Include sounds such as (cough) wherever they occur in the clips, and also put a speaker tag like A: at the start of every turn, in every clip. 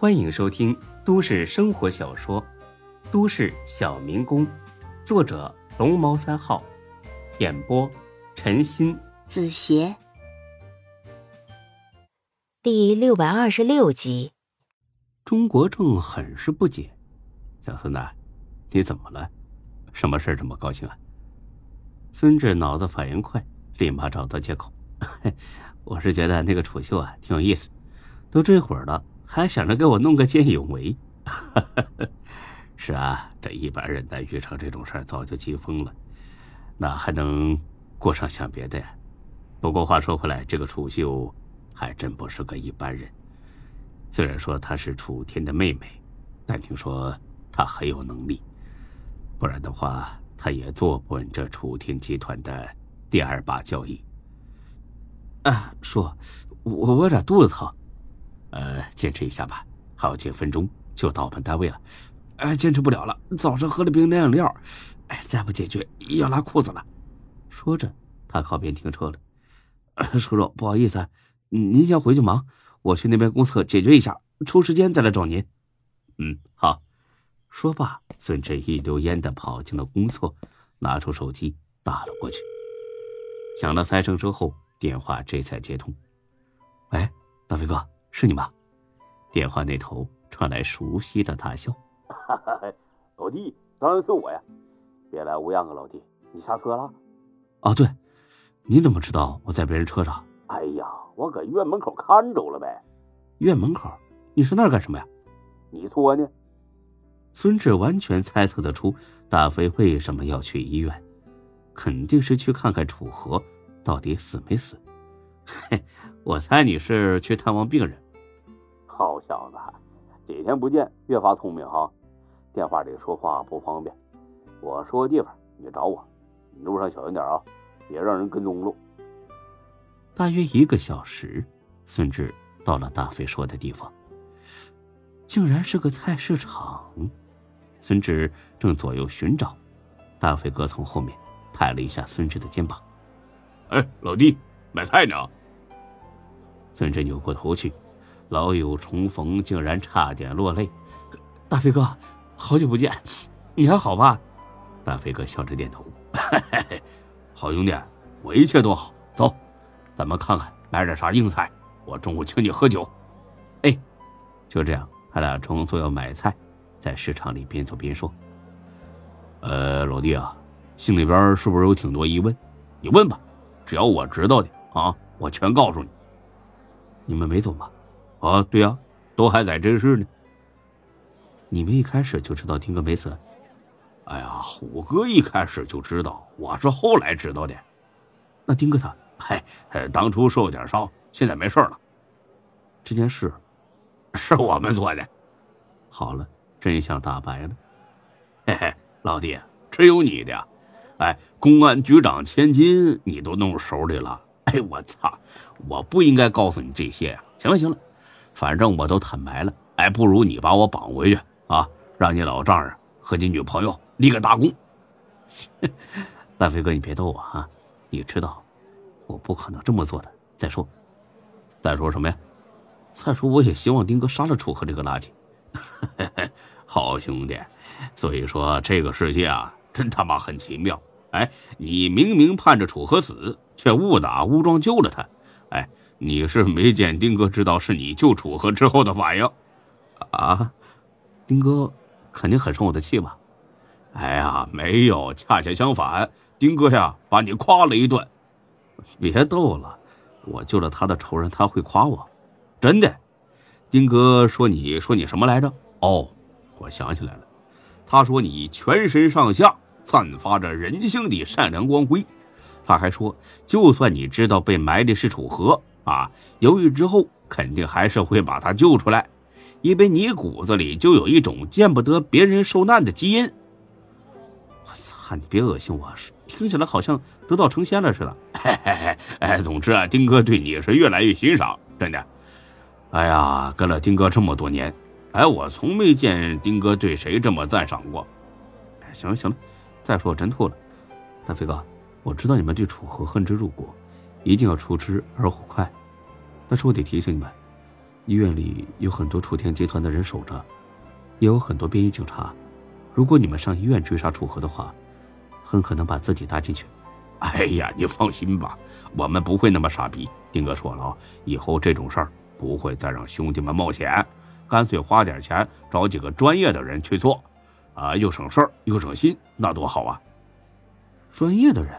A: 欢迎收听都市生活小说《都市小民工》，作者龙猫三号，演播陈鑫、
B: 子邪，第六百二十六集。
C: 钟国正很是不解：“小孙子，你怎么了？什么事这么高兴啊？”孙志脑子反应快，立马找到借口：“ (laughs) 我是觉得那个楚秀啊，挺有意思。都这会儿了。”还想着给我弄个见义勇为，(laughs) 是啊，这一般人呢遇上这种事儿早就急疯了，哪还能过上想别的呀？不过话说回来，这个楚秀还真不是个一般人。虽然说她是楚天的妹妹，但听说她很有能力，不然的话，她也坐不稳这楚天集团的第二把交椅。啊，叔，我我有点肚子疼。呃，坚持一下吧，还有几分钟就到我们单位了。哎，坚持不了了，早上喝了冰凉饮料，哎，再不解决要拉裤子了。说着，他靠边停车了。(coughs) 叔叔，不好意思，您先回去忙，我去那边公厕解决一下，抽时间再来找您。嗯，好。说罢，孙志一溜烟的跑进了公厕，拿出手机打了过去。响了三声之后，电话这才接通。喂，大飞哥。是你吗？电话那头传来熟悉的大笑。(laughs)
D: 老弟，当然是我呀！别来无恙啊，老弟，你下车了？
C: 啊，对，你怎么知道我在别人车上？
D: 哎呀，我搁医院门口看着了呗。
C: 医院门口？你上那儿干什么呀？
D: 你说呢？
C: 孙志完全猜测得出大飞为什么要去医院，肯定是去看看楚河到底死没死。嘿，(laughs) 我猜你是去探望病人。
D: 好小子，几天不见，越发聪明哈！电话里说话不方便，我说个地方，你找我。路上小心点啊，别让人跟踪了。
C: 大约一个小时，孙志到了大飞说的地方，竟然是个菜市场。孙志正左右寻找，大飞哥从后面拍了一下孙志的肩膀：“
D: 哎，老弟，买菜呢。”
C: 孙志扭过头去，老友重逢，竟然差点落泪。大飞哥，好久不见，你还好吧？大飞哥笑着点头，(laughs)
D: 好兄弟，我一切都好。走，咱们看看买点啥硬菜，我中午请你喝酒。
C: 哎，就这样，他俩装作要买菜，在市场里边走边说：“
D: 呃，老弟啊，心里边是不是有挺多疑问？你问吧，只要我知道的啊，我全告诉你。”
C: 你们没走吗？
D: 啊，对呀，都还在诊室呢。
C: 你们一开始就知道丁哥没死？
D: 哎呀，虎哥一开始就知道，我是后来知道的。
C: 那丁哥他，
D: 嗨，当初受点伤，现在没事了。
C: 这件事
D: 是我们做的。
C: 好了，真相大白了。
D: 嘿嘿，老弟，只有你的。哎，公安局长千金，你都弄手里了。(laughs) 哎，我操！我不应该告诉你这些呀。行了行了，反正我都坦白了。哎，不如你把我绑回去啊，让你老丈人和你女朋友立个大功。(laughs)
C: 大飞哥，你别逗我啊！你知道，我不可能这么做的。再说，
D: 再说什么呀？
C: 再说，我也希望丁哥杀了楚河这个垃圾。(laughs)
D: 好兄弟，所以说这个世界啊，真他妈很奇妙。哎，你明明盼着楚河死，却误打误撞救了他。哎，你是没见丁哥知道是你救楚河之后的反应？
C: 啊，丁哥肯定很生我的气吧？
D: 哎呀，没有，恰恰相反，丁哥呀把你夸了一顿。
C: 别逗了，我救了他的仇人，他会夸我？
D: 真的？丁哥说你说你什么来着？哦，我想起来了，他说你全身上下。散发着人性的善良光辉，他还说，就算你知道被埋的是楚河啊，犹豫之后肯定还是会把他救出来，因为你骨子里就有一种见不得别人受难的基因。
C: 我操，你别恶心我，听起来好像得道成仙了似的。(laughs)
D: 嘿嘿嘿，哎，总之啊，丁哥对你是越来越欣赏，真的。哎呀，跟了丁哥这么多年，哎，我从没见丁哥对谁这么赞赏过。
C: 行了行了。再说我真吐了，大飞哥，我知道你们对楚河恨之入骨，一定要除之而后快。但是我得提醒你们，
E: 医院里有很多楚天集团的人守着，也有很多便衣警察。如果你们上医院追杀楚河的话，很可能把自己搭进去。
C: 哎呀，你放心吧，我们不会那么傻逼。丁哥说了，以后这种事儿不会再让兄弟们冒险，干脆花点钱找几个专业的人去做，啊，又省事儿又省心，那多好啊！
E: 专业的人，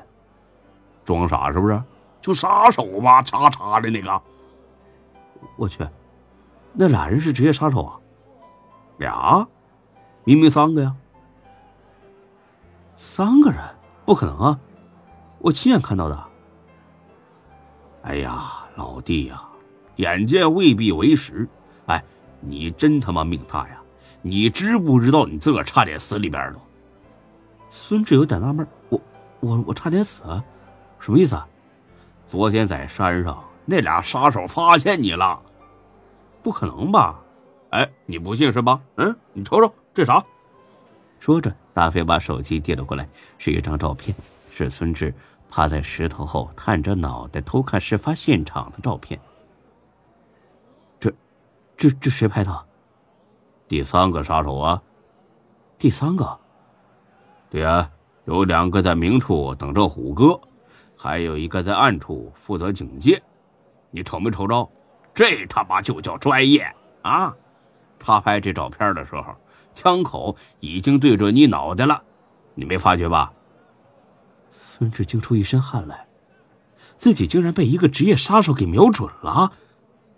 C: 装傻是不是？就杀手吧，叉叉的那个。
E: 我去，那俩人是职业杀手啊？
C: 俩？明明三个呀。
E: 三个人？不可能啊！我亲眼看到的。
C: 哎呀，老弟呀，眼见未必为实。哎，你真他妈命大呀！你知不知道你自个儿差点死里边了？
E: 孙志有点纳闷，我我我差点死，什么意思啊？
C: 昨天在山上，那俩杀手发现你了。
E: 不可能吧？
C: 哎，你不信是吧？嗯，你瞅瞅这啥？
E: 说着，大飞把手机递了过来，是一张照片，是孙志趴在石头后探着脑袋偷看事发现场的照片。这，这这谁拍的？
C: 第三个杀手啊！
E: 第三个？
C: 对呀，有两个在明处等着虎哥，还有一个在暗处负责警戒。你瞅没瞅着？这他妈就叫专业啊！他拍这照片的时候。枪口已经对着你脑袋了，你没发觉吧？
E: 孙志惊出一身汗来，自己竟然被一个职业杀手给瞄准了，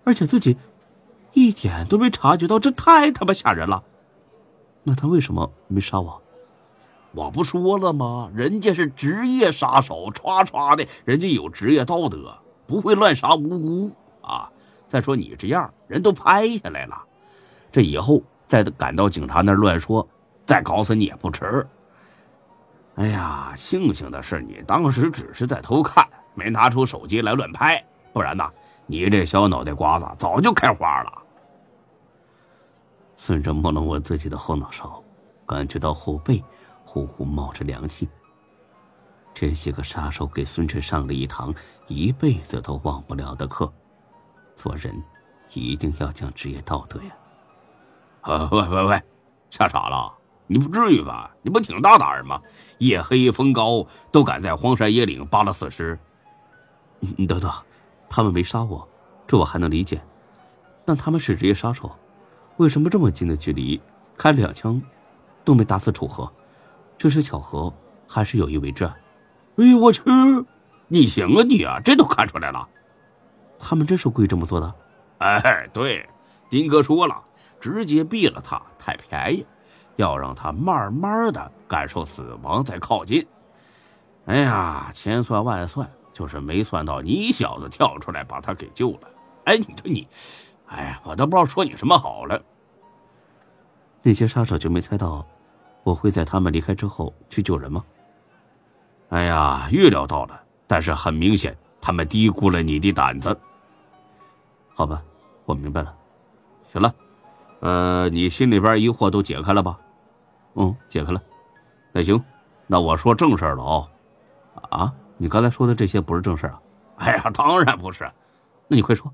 E: 而且自己一点都没察觉到，这太他妈吓人了。那他为什么没杀我？
C: 我不说了吗？人家是职业杀手，唰唰的，人家有职业道德，不会乱杀无辜啊。再说你这样，人都拍下来了，这以后。再赶到警察那乱说，再搞死你也不迟。哎呀，庆幸的是你当时只是在偷看，没拿出手机来乱拍，不然呐，你这小脑袋瓜子早就开花了。
E: 孙哲摸了摸自己的后脑勺，感觉到后背呼呼冒着凉气。这些个杀手给孙志上了一堂一辈子都忘不了的课，做人一定要讲职业道德呀。
C: 啊喂喂喂，吓傻了？你不至于吧？你不挺大胆吗？夜黑风高都敢在荒山野岭扒拉死尸。
E: 你等等，他们没杀我，这我还能理解。但他们是职业杀手，为什么这么近的距离开两枪都没打死楚河？这是巧合还是有意为之？
C: 哎呦我去！你行啊你啊，这都看出来了。
E: 他们真是故意这么做的？
C: 哎，对，丁哥说了。直接毙了他太便宜，要让他慢慢的感受死亡再靠近。哎呀，千算万算，就是没算到你小子跳出来把他给救了。哎，你说你，哎呀，我都不知道说你什么好了。
E: 那些杀手就没猜到我会在他们离开之后去救人吗？
C: 哎呀，预料到了，但是很明显，他们低估了你的胆子。
E: 好吧，我明白了。
C: 行了。呃，你心里边疑惑都解开了吧？
E: 嗯，解开了。
C: 那行，那我说正事了哦。
E: 啊，你刚才说的这些不是正事啊？
C: 哎呀，当然不是。
E: 那你快说。